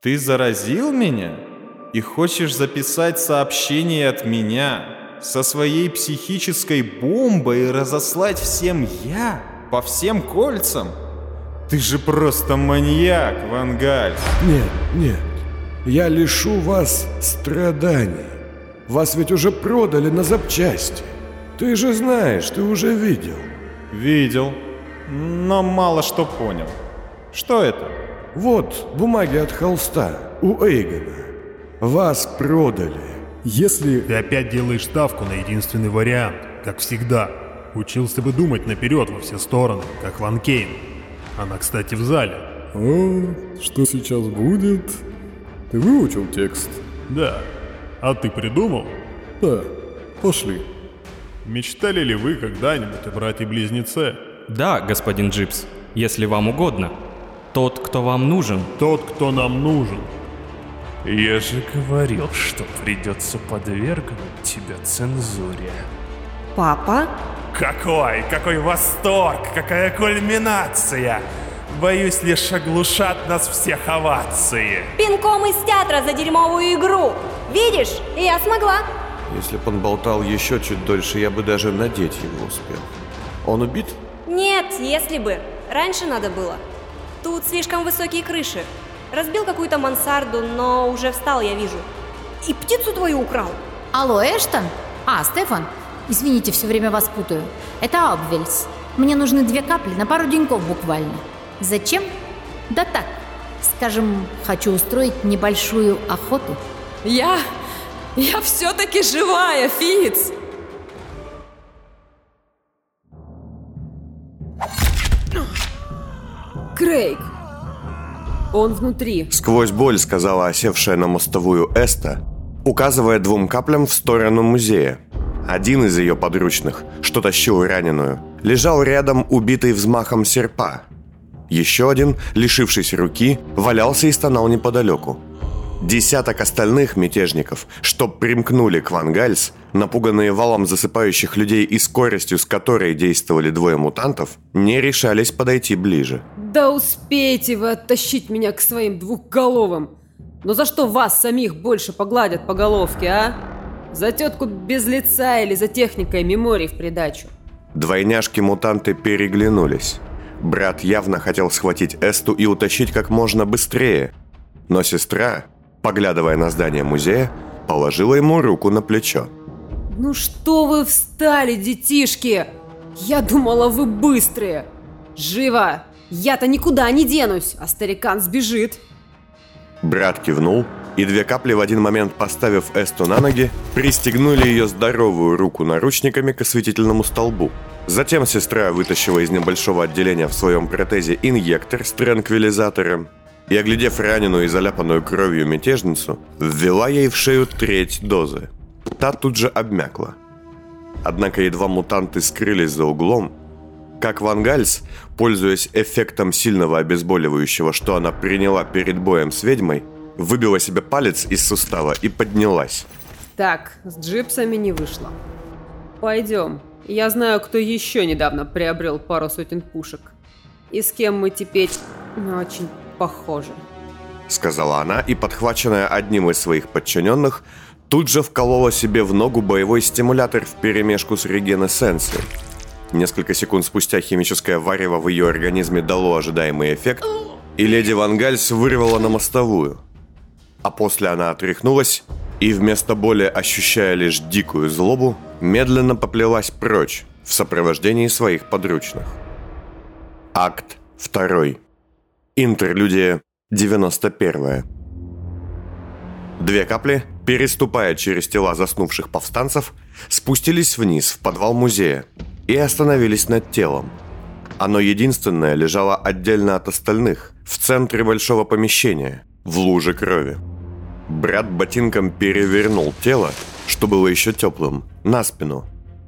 Ты заразил меня? И хочешь записать сообщение от меня со своей психической бомбой и разослать всем я? По всем кольцам? Ты же просто маньяк, Вангаль. Нет, нет. Я лишу вас страданий. Вас ведь уже продали на запчасти. Ты же знаешь, ты уже видел. Видел, но мало что понял. Что это? Вот бумаги от холста у Эйгона. Вас продали. Если... Ты опять делаешь ставку на единственный вариант, как всегда. Учился бы думать наперед во все стороны, как Ван Кейн. Она, кстати, в зале. О, что сейчас будет? Ты выучил текст? Да. А ты придумал? Да. Пошли. Мечтали ли вы когда-нибудь о брате-близнеце? Да, господин Джипс, если вам угодно. Тот, кто вам нужен. Тот, кто нам нужен. Я же говорил, что придется подвергнуть тебя цензуре. Папа? Какой, какой восторг, какая кульминация! Боюсь, лишь оглушат нас всех овации. Пинком из театра за дерьмовую игру. Видишь, я смогла. Если бы он болтал еще чуть дольше, я бы даже надеть его успел. Он убит? Нет, если бы. Раньше надо было. Тут слишком высокие крыши. Разбил какую-то мансарду, но уже встал, я вижу. И птицу твою украл. Алло, Эштон? А, Стефан? Извините, все время вас путаю. Это Абвельс. Мне нужны две капли на пару деньков буквально. Зачем? Да так. Скажем, хочу устроить небольшую охоту. Я... Я все-таки живая, Фиц! Крейг! Он внутри. Сквозь боль сказала осевшая на мостовую Эста, указывая двум каплям в сторону музея. Один из ее подручных, что тащил раненую, лежал рядом, убитый взмахом серпа. Еще один, лишившись руки, валялся и стонал неподалеку. Десяток остальных мятежников, что примкнули к Вангальс, напуганные валом засыпающих людей и скоростью, с которой действовали двое мутантов, не решались подойти ближе. Да успейте вы оттащить меня к своим двухголовым! Но за что вас самих больше погладят по головке, а? За тетку без лица или за техникой меморий в придачу? Двойняшки-мутанты переглянулись. Брат явно хотел схватить Эсту и утащить как можно быстрее. Но сестра, поглядывая на здание музея, положила ему руку на плечо. Ну что вы встали, детишки? Я думала, вы быстрые. Живо! Я-то никуда не денусь, а старикан сбежит. Брат кивнул, и две капли в один момент, поставив Эсту на ноги, пристегнули ее здоровую руку наручниками к осветительному столбу. Затем сестра вытащила из небольшого отделения в своем протезе инъектор с транквилизатором и, оглядев раненую и заляпанную кровью мятежницу, ввела ей в шею треть дозы. Та тут же обмякла. Однако едва мутанты скрылись за углом, как Вангальс, пользуясь эффектом сильного обезболивающего, что она приняла перед боем с ведьмой, выбила себе палец из сустава и поднялась. Так, с джипсами не вышло. Пойдем. Я знаю, кто еще недавно приобрел пару сотен пушек. И с кем мы теперь ну, очень похожи. Сказала она и, подхваченная одним из своих подчиненных, тут же вколола себе в ногу боевой стимулятор в перемешку с регенесенцией. Несколько секунд спустя химическое варево в ее организме дало ожидаемый эффект, и леди Вангальс вырвала на мостовую. А после она отряхнулась и, вместо боли ощущая лишь дикую злобу, медленно поплелась прочь в сопровождении своих подручных. Акт 2. Интерлюдия 91. Две капли, переступая через тела заснувших повстанцев, спустились вниз в подвал музея и остановились над телом. Оно единственное лежало отдельно от остальных, в центре большого помещения, в луже крови. Брат ботинком перевернул тело, что было еще теплым, на спину,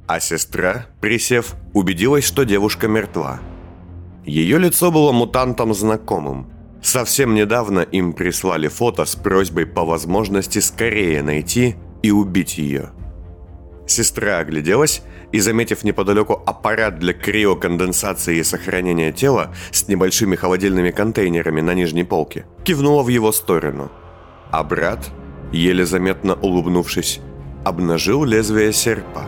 а сестра, присев, убедилась, что девушка мертва. Ее лицо было мутантом знакомым. Совсем недавно им прислали фото с просьбой по возможности скорее найти и убить ее. Сестра огляделась и, заметив неподалеку аппарат для криоконденсации и сохранения тела с небольшими холодильными контейнерами на нижней полке, кивнула в его сторону. А брат, еле заметно улыбнувшись, обнажил лезвие серпа.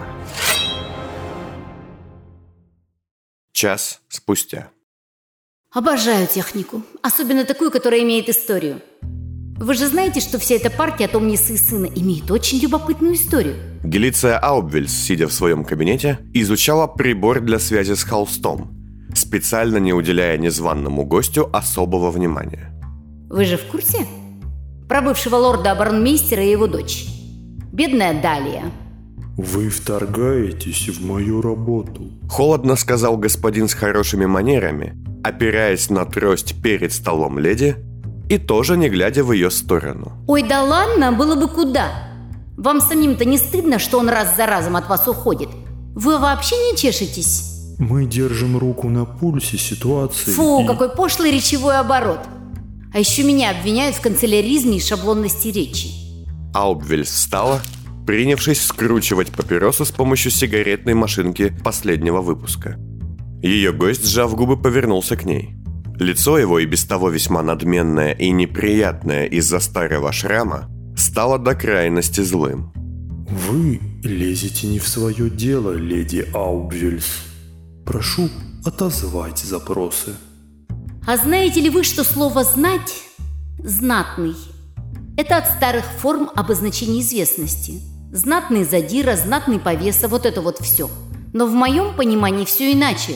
Час спустя. Обожаю технику. Особенно такую, которая имеет историю. Вы же знаете, что вся эта партия от Омниса и сына имеет очень любопытную историю. Гелиция Аубвельс, сидя в своем кабинете, изучала прибор для связи с холстом, специально не уделяя незваному гостю особого внимания. Вы же в курсе? Про бывшего лорда Оборонмейстера и его дочь. Бедная Далия. Вы вторгаетесь в мою работу. Холодно сказал господин с хорошими манерами, опираясь на трость перед столом леди и тоже не глядя в ее сторону. Ой, да ладно, было бы куда. Вам самим-то не стыдно, что он раз за разом от вас уходит? Вы вообще не чешетесь? Мы держим руку на пульсе ситуации. Фу, и- какой пошлый речевой оборот. А еще меня обвиняют в канцеляризме и шаблонности речи. Аубвельс встала, принявшись скручивать папиросу с помощью сигаретной машинки последнего выпуска. Ее гость, сжав губы, повернулся к ней. Лицо его, и без того весьма надменное и неприятное из-за старого шрама, стало до крайности злым. Вы лезете не в свое дело, леди Аубвельс. Прошу отозвать запросы. А знаете ли вы, что слово «знать» – «знатный» – это от старых форм обозначения известности. Знатный задира, знатный повеса – вот это вот все. Но в моем понимании все иначе.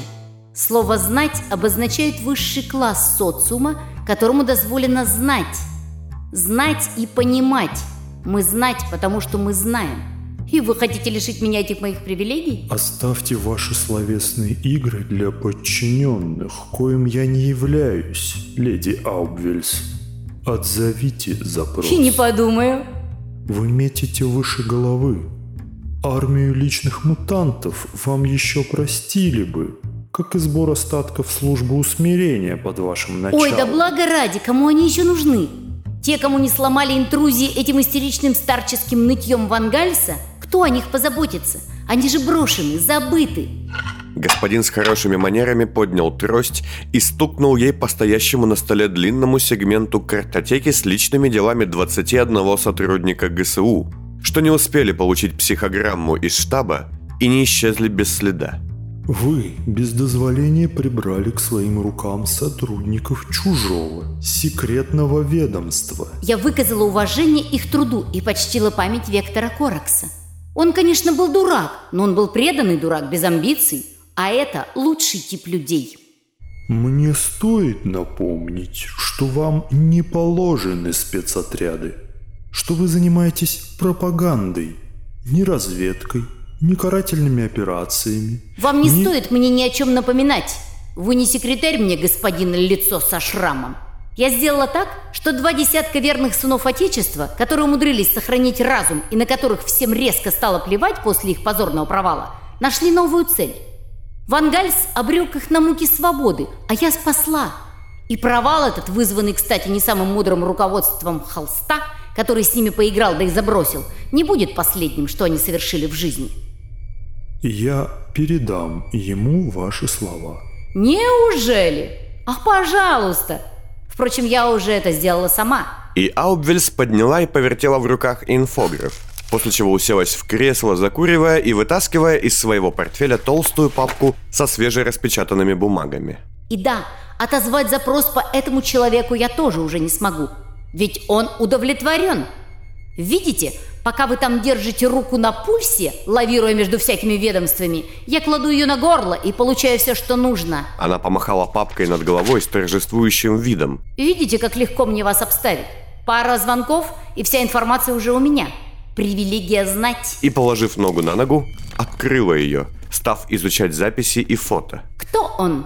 Слово «знать» обозначает высший класс социума, которому дозволено знать. Знать и понимать. Мы знать, потому что мы знаем. И вы хотите лишить меня этих моих привилегий? Оставьте ваши словесные игры для подчиненных, коим я не являюсь, леди Аубвельс. Отзовите запрос. И не подумаю. Вы метите выше головы. Армию личных мутантов вам еще простили бы, как и сбор остатков службы усмирения под вашим началом. Ой, да благо ради, кому они еще нужны? Те, кому не сломали интрузии этим истеричным старческим нытьем Вангальса, кто о них позаботится? Они же брошены, забыты. Господин с хорошими манерами поднял трость и стукнул ей по стоящему на столе длинному сегменту картотеки с личными делами 21 сотрудника ГСУ, что не успели получить психограмму из штаба и не исчезли без следа. Вы без дозволения прибрали к своим рукам сотрудников чужого, секретного ведомства. Я выказала уважение их труду и почтила память Вектора Коракса. Он, конечно, был дурак, но он был преданный дурак, без амбиций. А это лучший тип людей. Мне стоит напомнить, что вам не положены спецотряды, что вы занимаетесь пропагандой, не разведкой, не карательными операциями. Вам не не- стоит мне ни о чем напоминать. Вы не секретарь мне, господин лицо со шрамом. Я сделала так, что два десятка верных сынов Отечества, которые умудрились сохранить разум и на которых всем резко стало плевать после их позорного провала, нашли новую цель. Вангальс обрек их на муки свободы, а я спасла. И провал этот, вызванный, кстати, не самым мудрым руководством холста, который с ними поиграл да и забросил, не будет последним, что они совершили в жизни. Я передам ему ваши слова. Неужели? Ах, пожалуйста. Впрочем, я уже это сделала сама. И Аубвельс подняла и повертела в руках инфограф, после чего уселась в кресло, закуривая и вытаскивая из своего портфеля толстую папку со свежераспечатанными бумагами. И да, отозвать запрос по этому человеку я тоже уже не смогу. Ведь он удовлетворен. Видите, пока вы там держите руку на пульсе, лавируя между всякими ведомствами, я кладу ее на горло и получаю все, что нужно. Она помахала папкой над головой с торжествующим видом. Видите, как легко мне вас обставить? Пара звонков, и вся информация уже у меня. Привилегия знать. И, положив ногу на ногу, открыла ее, став изучать записи и фото. Кто он?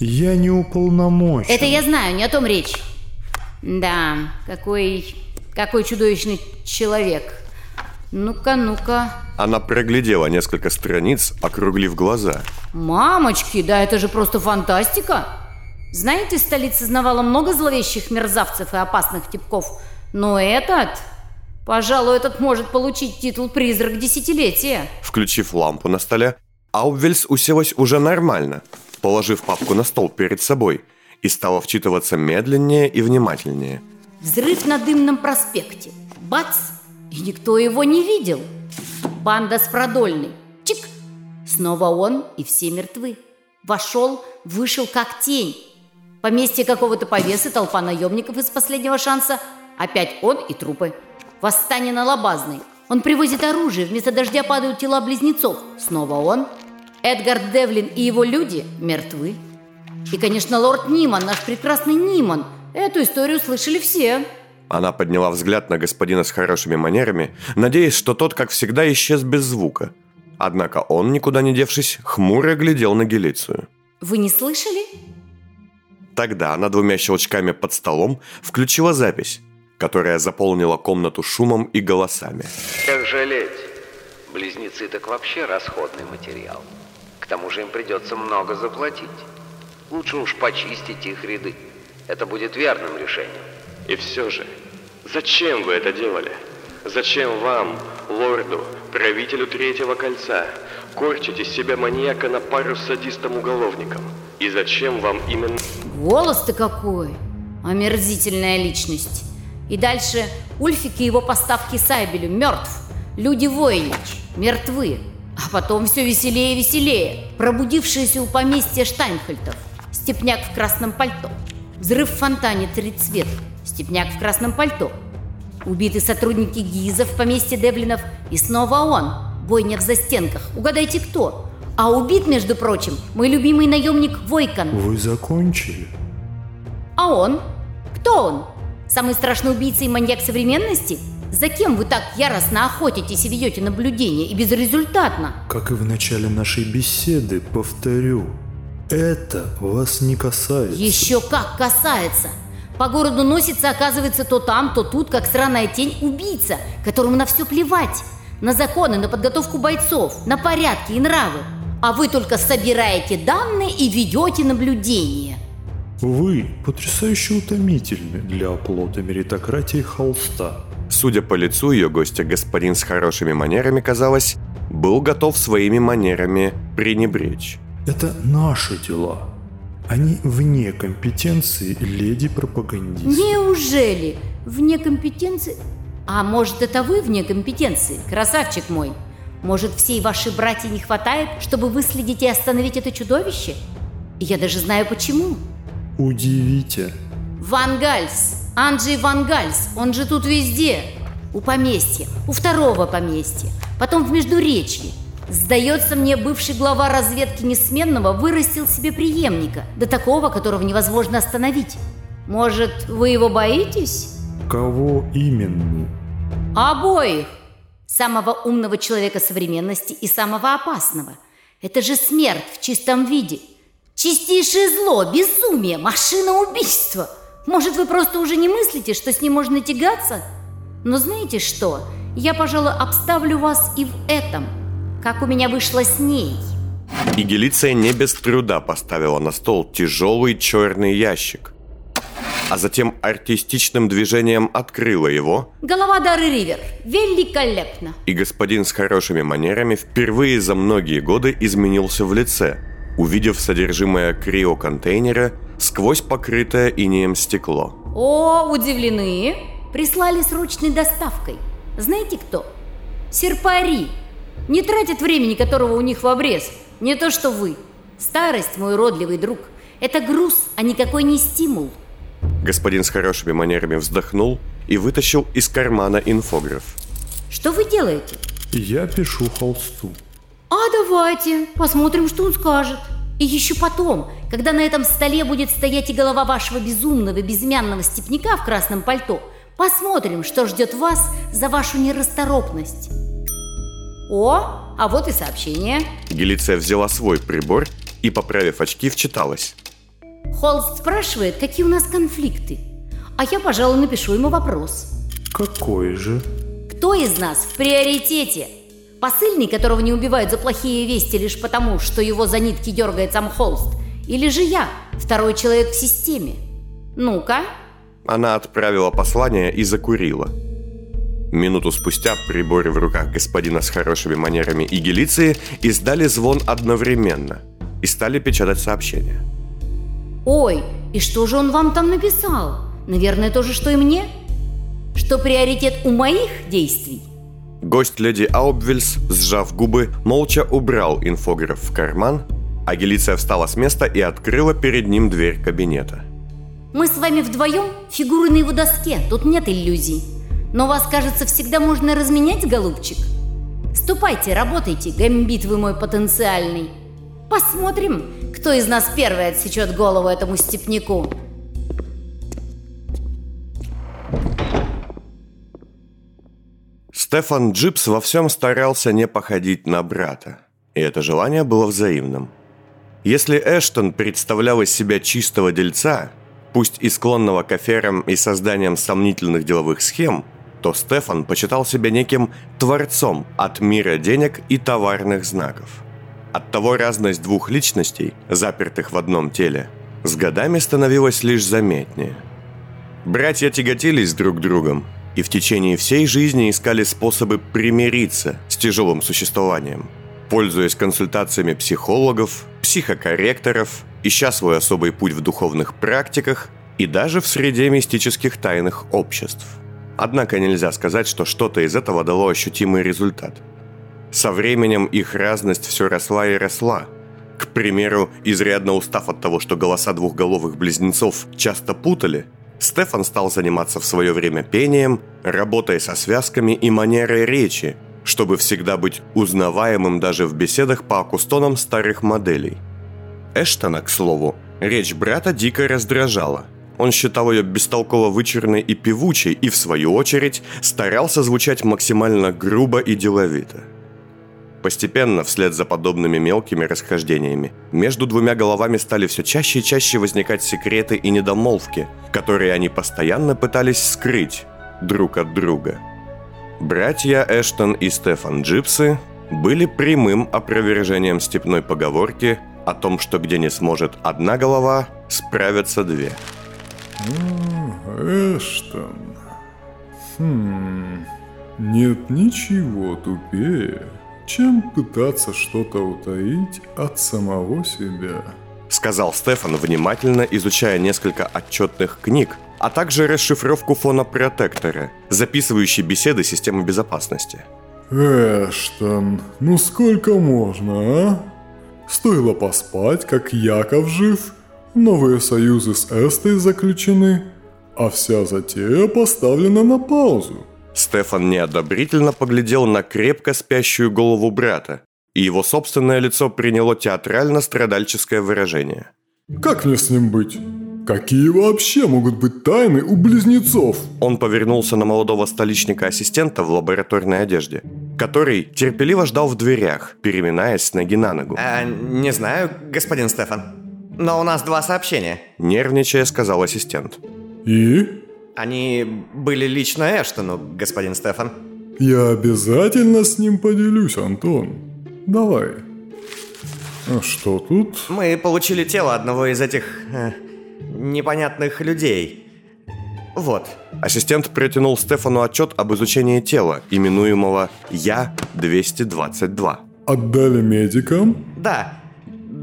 Я не уполномочен. Это я знаю, не о том речь. Да, какой... какой чудовищный человек. Ну-ка, ну-ка. Она проглядела несколько страниц, округлив глаза. Мамочки, да это же просто фантастика. Знаете, столица знавала много зловещих мерзавцев и опасных типков. Но этот... Пожалуй, этот может получить титул «Призрак десятилетия». Включив лампу на столе, Аубвельс уселась уже нормально, положив папку на стол перед собой, и стала вчитываться медленнее и внимательнее. Взрыв на дымном проспекте. Бац! И никто его не видел. Банда с продольной. Чик! Снова он, и все мертвы. Вошел, вышел как тень. Поместье какого-то повесы, толпа наемников из последнего шанса. Опять он и трупы. Восстание на Лобазной. Он привозит оружие, вместо дождя падают тела близнецов. Снова он. Эдгар Девлин и его люди мертвы. И, конечно, лорд Ниман, наш прекрасный Ниман. Эту историю слышали все. Она подняла взгляд на господина с хорошими манерами, надеясь, что тот, как всегда, исчез без звука. Однако он, никуда не девшись, хмуро глядел на Гелицию. Вы не слышали? Тогда она двумя щелчками под столом включила запись, которая заполнила комнату шумом и голосами. Как жалеть? Близнецы так вообще расходный материал. К тому же им придется много заплатить. Лучше уж почистить их ряды. Это будет верным решением. И все же, зачем вы это делали? Зачем вам, лорду, правителю Третьего Кольца, корчить из себя маньяка на пару с садистом-уголовником? И зачем вам именно... Голос-то какой! Омерзительная личность. И дальше Ульфик и его поставки Сайбелю мертв. Люди Воинич мертвы. А потом все веселее и веселее. Пробудившиеся у поместья Штайнхальтов. Степняк в красном пальто. Взрыв в фонтане Трицвет. Степняк в красном пальто. Убиты сотрудники ГИЗа в поместье Девлинов. И снова он. Бойня в застенках. Угадайте, кто? А убит, между прочим, мой любимый наемник Войкан. Вы закончили? А он? Кто он? Самый страшный убийца и маньяк современности? За кем вы так яростно охотитесь и ведете наблюдение, и безрезультатно? Как и в начале нашей беседы, повторю, это вас не касается. Еще как касается! По городу носится, оказывается, то там, то тут, как сраная тень, убийца, которому на все плевать. На законы, на подготовку бойцов, на порядки и нравы. А вы только собираете данные и ведете наблюдение. Вы потрясающе утомительны для оплота меритократии холста. Судя по лицу ее гостя, господин с хорошими манерами, казалось, был готов своими манерами пренебречь. Это наши дела. Они вне компетенции леди-пропагандиста. Неужели? Вне компетенции? А может, это вы вне компетенции, красавчик мой? Может, всей вашей братьи не хватает, чтобы выследить и остановить это чудовище? Я даже знаю почему. Удивите. Ван Гальс, Анджей Ван Гальс, он же тут везде. У поместья, у второго поместья, потом в Междуречье. Сдается мне, бывший глава разведки Несменного вырастил себе преемника, до такого, которого невозможно остановить. Может, вы его боитесь? Кого именно? Обоих. Самого умного человека современности и самого опасного. Это же смерть в чистом виде. Чистейшее зло, безумие, машина убийства. Может, вы просто уже не мыслите, что с ним можно тягаться? Но знаете что? Я, пожалуй, обставлю вас и в этом, как у меня вышло с ней. И Гелиция не без труда поставила на стол тяжелый черный ящик, а затем артистичным движением открыла его, Голова Дары Ривер. Великолепно. и господин с хорошими манерами впервые за многие годы изменился в лице, увидев содержимое криоконтейнера сквозь покрытое инеем стекло. О, удивлены? Прислали срочной доставкой. Знаете кто? Серпари. Не тратят времени, которого у них в обрез. Не то что вы. Старость, мой родливый друг, это груз, а никакой не стимул. Господин с хорошими манерами вздохнул и вытащил из кармана инфограф. Что вы делаете? Я пишу холсту. А давайте, посмотрим, что он скажет. И еще потом, когда на этом столе будет стоять и голова вашего безумного, безымянного степняка в красном пальто, посмотрим, что ждет вас за вашу нерасторопность. О, а вот и сообщение. Гелиция взяла свой прибор и, поправив очки, вчиталась. Холст спрашивает, какие у нас конфликты. А я, пожалуй, напишу ему вопрос. Какой же? Кто из нас в приоритете? Посыльный, которого не убивают за плохие вести лишь потому, что его за нитки дергает сам Холст? Или же я, второй человек в системе? Ну-ка. Она отправила послание и закурила. Минуту спустя приборы в руках господина с хорошими манерами и гелиции издали звон одновременно и стали печатать сообщения. Ой, и что же он вам там написал? Наверное, то же, что и мне? Что приоритет у моих действий? Гость леди Аубвельс, сжав губы, молча убрал инфограф в карман, а Гелиция встала с места и открыла перед ним дверь кабинета. Мы с вами вдвоем фигуры на его доске, тут нет иллюзий. Но вас, кажется, всегда можно разменять, голубчик. Ступайте, работайте, гамбит вы мой потенциальный. Посмотрим, кто из нас первый отсечет голову этому степняку. Стефан Джипс во всем старался не походить на брата, и это желание было взаимным. Если Эштон представлял из себя чистого дельца, пусть и склонного к аферам и созданием сомнительных деловых схем, то Стефан почитал себя неким творцом от мира денег и товарных знаков. Оттого разность двух личностей, запертых в одном теле, с годами становилась лишь заметнее. Братья тяготились друг другом и в течение всей жизни искали способы примириться с тяжелым существованием, пользуясь консультациями психологов, психокорректоров, ища свой особый путь в духовных практиках и даже в среде мистических тайных обществ. Однако нельзя сказать, что что-то из этого дало ощутимый результат. Со временем их разность все росла и росла. К примеру, изрядно устав от того, что голоса двухголовых близнецов часто путали – Стефан стал заниматься в свое время пением, работая со связками и манерой речи, чтобы всегда быть узнаваемым даже в беседах по акустонам старых моделей. Эштона, к слову, речь брата дико раздражала. Он считал ее бестолково вычурной и певучей и, в свою очередь, старался звучать максимально грубо и деловито. Постепенно, вслед за подобными мелкими расхождениями, между двумя головами стали все чаще и чаще возникать секреты и недомолвки, которые они постоянно пытались скрыть друг от друга. Братья Эштон и Стефан Джипсы были прямым опровержением степной поговорки о том, что где не сможет одна голова, справятся две. Эштон. Хм. Нет ничего тупее, чем пытаться что-то утаить от самого себя. Сказал Стефан, внимательно изучая несколько отчетных книг, а также расшифровку фона протектора, записывающей беседы системы безопасности. Эштон, ну сколько можно, а? Стоило поспать, как Яков жив, новые союзы с Эстой заключены, а вся затея поставлена на паузу. Стефан неодобрительно поглядел на крепко спящую голову брата, и его собственное лицо приняло театрально-страдальческое выражение. «Как мне с ним быть? Какие вообще могут быть тайны у близнецов?» Он повернулся на молодого столичника-ассистента в лабораторной одежде, который терпеливо ждал в дверях, переминаясь с ноги на ногу. А, не знаю, господин Стефан, но у нас два сообщения. Нервничая, сказал ассистент. «И?» Они были лично Эштону, господин Стефан. Я обязательно с ним поделюсь, Антон. Давай. А что тут? Мы получили тело одного из этих э, непонятных людей. Вот. Ассистент протянул Стефану отчет об изучении тела, именуемого Я-222. Отдали медикам? Да.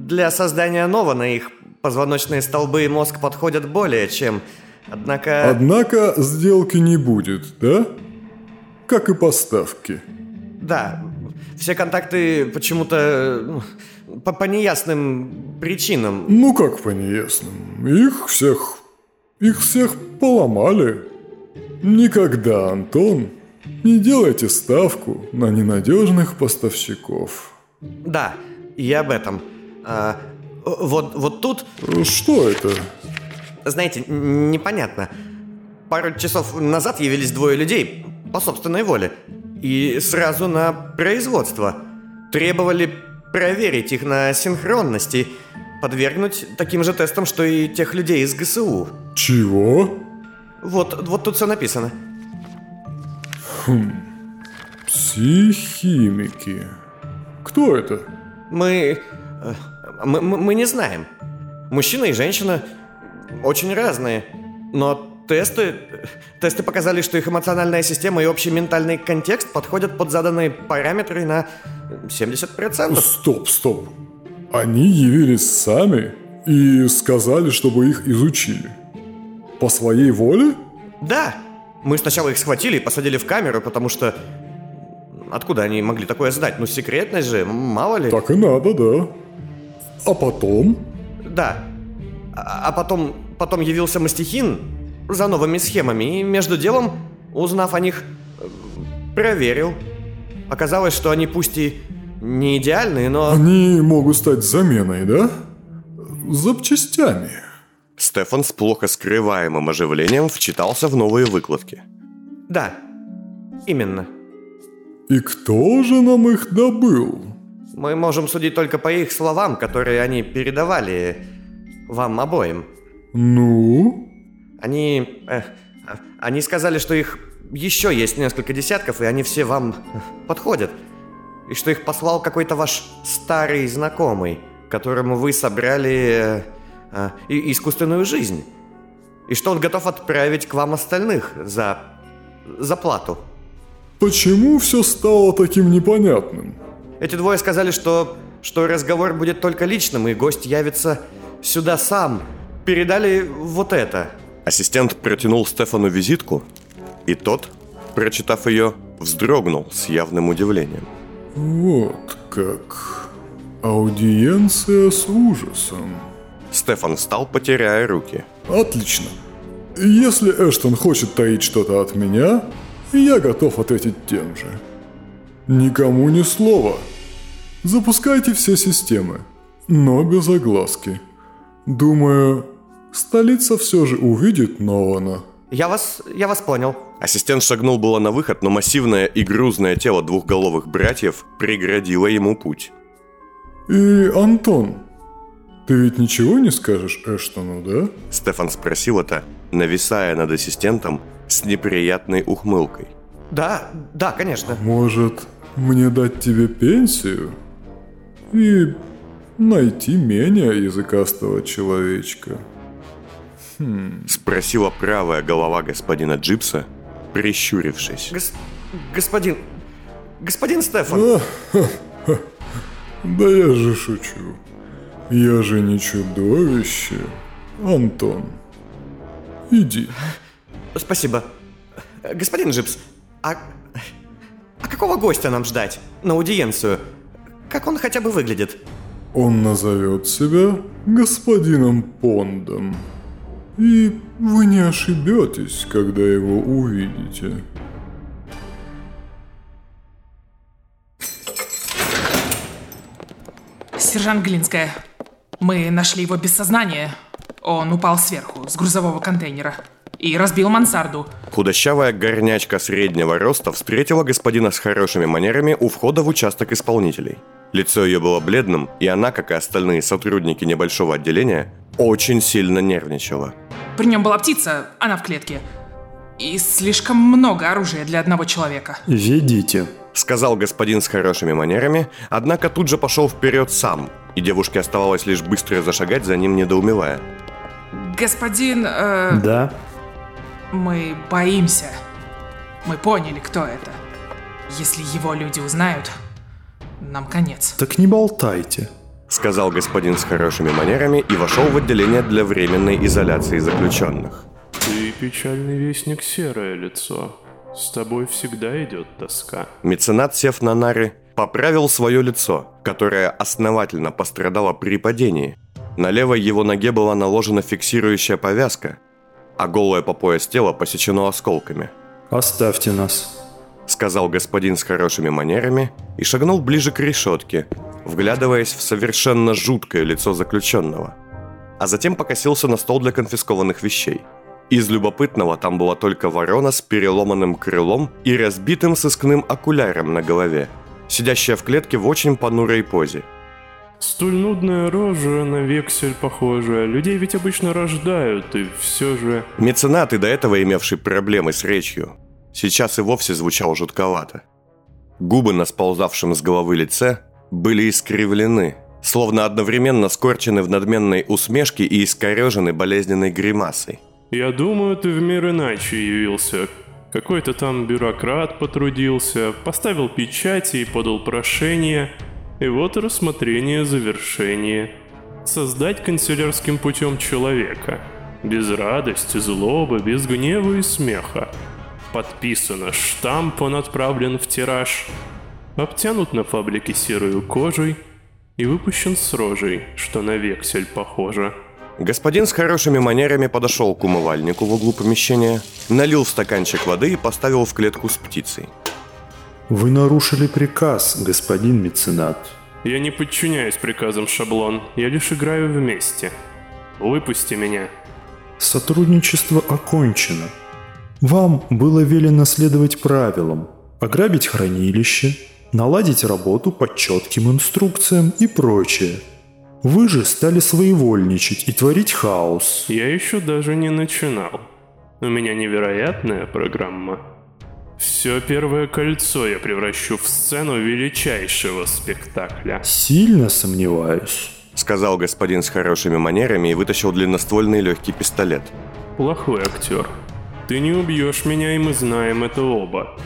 Для создания Нована их позвоночные столбы и мозг подходят более чем Однако... Однако сделки не будет, да? Как и поставки. Да, все контакты почему-то ну, по, по неясным причинам. Ну как по неясным? Их всех... Их всех поломали. Никогда, Антон, не делайте ставку на ненадежных поставщиков. Да, и об этом. А, вот, вот тут... Что это? Знаете, непонятно. Пару часов назад явились двое людей по собственной воле. И сразу на производство. Требовали проверить их на синхронность и подвергнуть таким же тестам, что и тех людей из ГСУ. Чего? Вот, вот тут все написано. Хм. Психимики. Кто это? Мы... Мы, мы, мы не знаем. Мужчина и женщина очень разные, но Тесты... Тесты показали, что их эмоциональная система и общий ментальный контекст подходят под заданные параметры на 70%. Стоп, стоп. Они явились сами и сказали, чтобы их изучили. По своей воле? Да. Мы сначала их схватили и посадили в камеру, потому что... Откуда они могли такое знать? Ну, секретность же, мало ли. Так и надо, да. А потом? Да. А, а потом, потом явился Мастихин за новыми схемами, и между делом, узнав о них, проверил. Оказалось, что они пусть и не идеальные, но... Они могут стать заменой, да? Запчастями. Стефан с плохо скрываемым оживлением вчитался в новые выкладки. Да, именно. И кто же нам их добыл? Мы можем судить только по их словам, которые они передавали вам обоим. Ну? Они... Э, они сказали, что их еще есть несколько десятков, и они все вам подходят. И что их послал какой-то ваш старый знакомый, которому вы собрали э, э, искусственную жизнь. И что он готов отправить к вам остальных за... за плату. Почему все стало таким непонятным? Эти двое сказали, что, что разговор будет только личным, и гость явится сюда сам. Передали вот это. Ассистент протянул Стефану визитку, и тот, прочитав ее, вздрогнул с явным удивлением. Вот как. Аудиенция с ужасом. Стефан встал, потеряя руки. Отлично. Если Эштон хочет таить что-то от меня, я готов ответить тем же. Никому ни слова. Запускайте все системы, но без огласки. Думаю, столица все же увидит Нована. Я вас... я вас понял. Ассистент шагнул было на выход, но массивное и грузное тело двухголовых братьев преградило ему путь. И, Антон, ты ведь ничего не скажешь Эштону, да? Стефан спросил это, нависая над ассистентом с неприятной ухмылкой. Да, да, конечно. Может, мне дать тебе пенсию? И найти менее языкастого человечка? Хм. Спросила правая голова господина Джипса, прищурившись. Гос... Господин... Господин Стефан. да я же шучу. Я же не чудовище. Антон, иди. Спасибо. Господин Джипс, а... А какого гостя нам ждать на аудиенцию? Как он хотя бы выглядит? Он назовет себя господином Пондом. И вы не ошибетесь, когда его увидите. Сержант Глинская, мы нашли его без сознания. Он упал сверху, с грузового контейнера. И разбил мансарду. Худощавая горнячка среднего роста встретила господина с хорошими манерами у входа в участок исполнителей. Лицо ее было бледным, и она, как и остальные сотрудники небольшого отделения, очень сильно нервничала. При нем была птица, она в клетке. И слишком много оружия для одного человека. «Ведите», — сказал господин с хорошими манерами, однако тут же пошел вперед сам, и девушке оставалось лишь быстро зашагать за ним, недоумевая. Господин... Э... Да? Мы боимся. Мы поняли, кто это. Если его люди узнают, нам конец. Так не болтайте сказал господин с хорошими манерами и вошел в отделение для временной изоляции заключенных. Ты печальный вестник серое лицо. С тобой всегда идет тоска. Меценат, сев на нары, поправил свое лицо, которое основательно пострадало при падении. На левой его ноге была наложена фиксирующая повязка, а голое по пояс тело посечено осколками. «Оставьте нас», — сказал господин с хорошими манерами и шагнул ближе к решетке, вглядываясь в совершенно жуткое лицо заключенного. А затем покосился на стол для конфискованных вещей. Из любопытного там была только ворона с переломанным крылом и разбитым сыскным окуляром на голове, сидящая в клетке в очень понурой позе. Столь нудная рожа на вексель похожая. Людей ведь обычно рождают, и все же... Меценат, и до этого имевший проблемы с речью, сейчас и вовсе звучал жутковато. Губы на сползавшем с головы лице были искривлены, словно одновременно скорчены в надменной усмешке и искорежены болезненной гримасой. Я думаю, ты в мир иначе явился. Какой-то там бюрократ потрудился, поставил печати и подал прошение. И вот рассмотрение завершение. Создать канцелярским путем человека. Без радости, злобы, без гнева и смеха. Подписано, штамп он отправлен в тираж. Обтянут на фабрике серую кожей и выпущен с рожей, что на вексель похоже. Господин с хорошими манерами подошел к умывальнику в углу помещения, налил стаканчик воды и поставил в клетку с птицей. Вы нарушили приказ, господин меценат. Я не подчиняюсь приказам шаблон, я лишь играю вместе. Выпусти меня. Сотрудничество окончено. Вам было велено следовать правилам, ограбить хранилище, наладить работу по четким инструкциям и прочее. Вы же стали своевольничать и творить хаос. Я еще даже не начинал. У меня невероятная программа. Все первое кольцо я превращу в сцену величайшего спектакля. Сильно сомневаюсь. Сказал господин с хорошими манерами и вытащил длинноствольный легкий пистолет. Плохой актер. Ты не убьешь меня, и мы знаем это оба.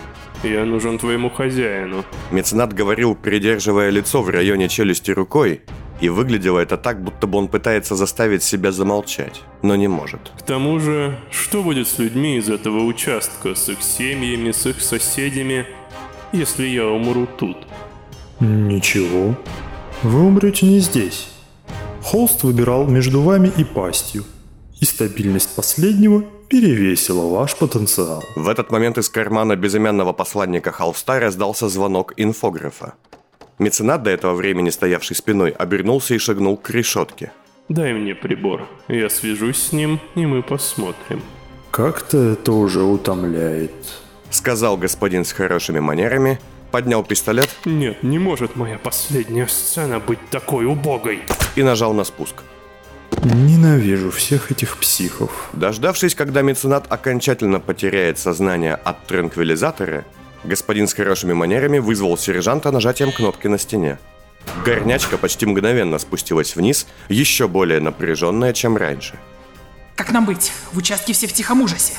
Я нужен твоему хозяину. Меценат говорил, придерживая лицо в районе челюсти рукой, и выглядело это так, будто бы он пытается заставить себя замолчать, но не может. К тому же, что будет с людьми из этого участка, с их семьями, с их соседями, если я умру тут? Ничего. Вы умрете не здесь. Холст выбирал между вами и пастью, и стабильность последнего перевесила ваш потенциал. В этот момент из кармана безымянного посланника Холста раздался звонок инфографа. Меценат, до этого времени стоявший спиной, обернулся и шагнул к решетке. Дай мне прибор. Я свяжусь с ним, и мы посмотрим. Как-то это уже утомляет. Сказал господин с хорошими манерами, поднял пистолет. Нет, не может моя последняя сцена быть такой убогой. И нажал на спуск. Ненавижу всех этих психов. Дождавшись, когда меценат окончательно потеряет сознание от транквилизатора, господин с хорошими манерами вызвал сержанта нажатием кнопки на стене. Горнячка почти мгновенно спустилась вниз, еще более напряженная, чем раньше. Как нам быть? В участке все в тихом ужасе.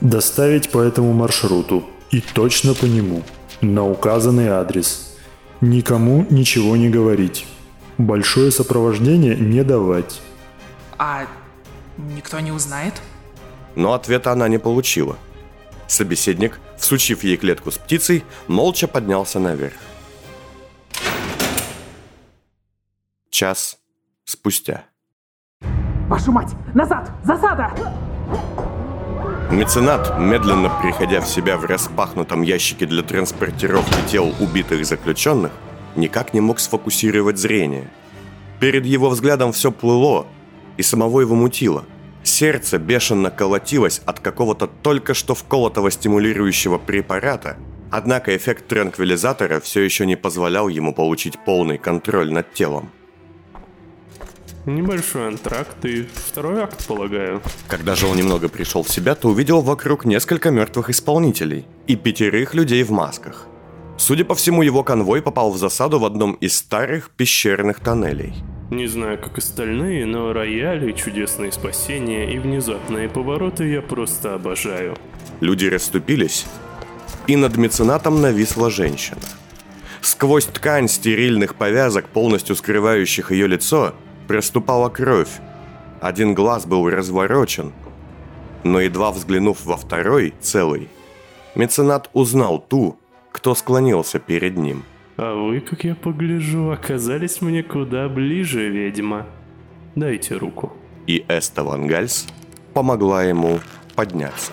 Доставить по этому маршруту. И точно по нему. На указанный адрес. Никому ничего не говорить. Большое сопровождение не давать. А никто не узнает? Но ответа она не получила. Собеседник, всучив ей клетку с птицей, молча поднялся наверх. Час спустя. Вашу мать! Назад! Засада! Меценат, медленно приходя в себя в распахнутом ящике для транспортировки тел убитых заключенных, никак не мог сфокусировать зрение. Перед его взглядом все плыло, и самого его мутило. Сердце бешено колотилось от какого-то только что вколотого стимулирующего препарата, однако эффект транквилизатора все еще не позволял ему получить полный контроль над телом. Небольшой антракт и второй акт, полагаю. Когда же он немного пришел в себя, то увидел вокруг несколько мертвых исполнителей и пятерых людей в масках. Судя по всему, его конвой попал в засаду в одном из старых пещерных тоннелей. Не знаю, как остальные, но рояли, чудесные спасения и внезапные повороты я просто обожаю. Люди расступились, и над меценатом нависла женщина. Сквозь ткань стерильных повязок, полностью скрывающих ее лицо, проступала кровь. Один глаз был разворочен, но едва взглянув во второй, целый, меценат узнал ту, кто склонился перед ним. А вы, как я погляжу, оказались мне куда ближе, ведьма. Дайте руку. И Эста Вангальс помогла ему подняться.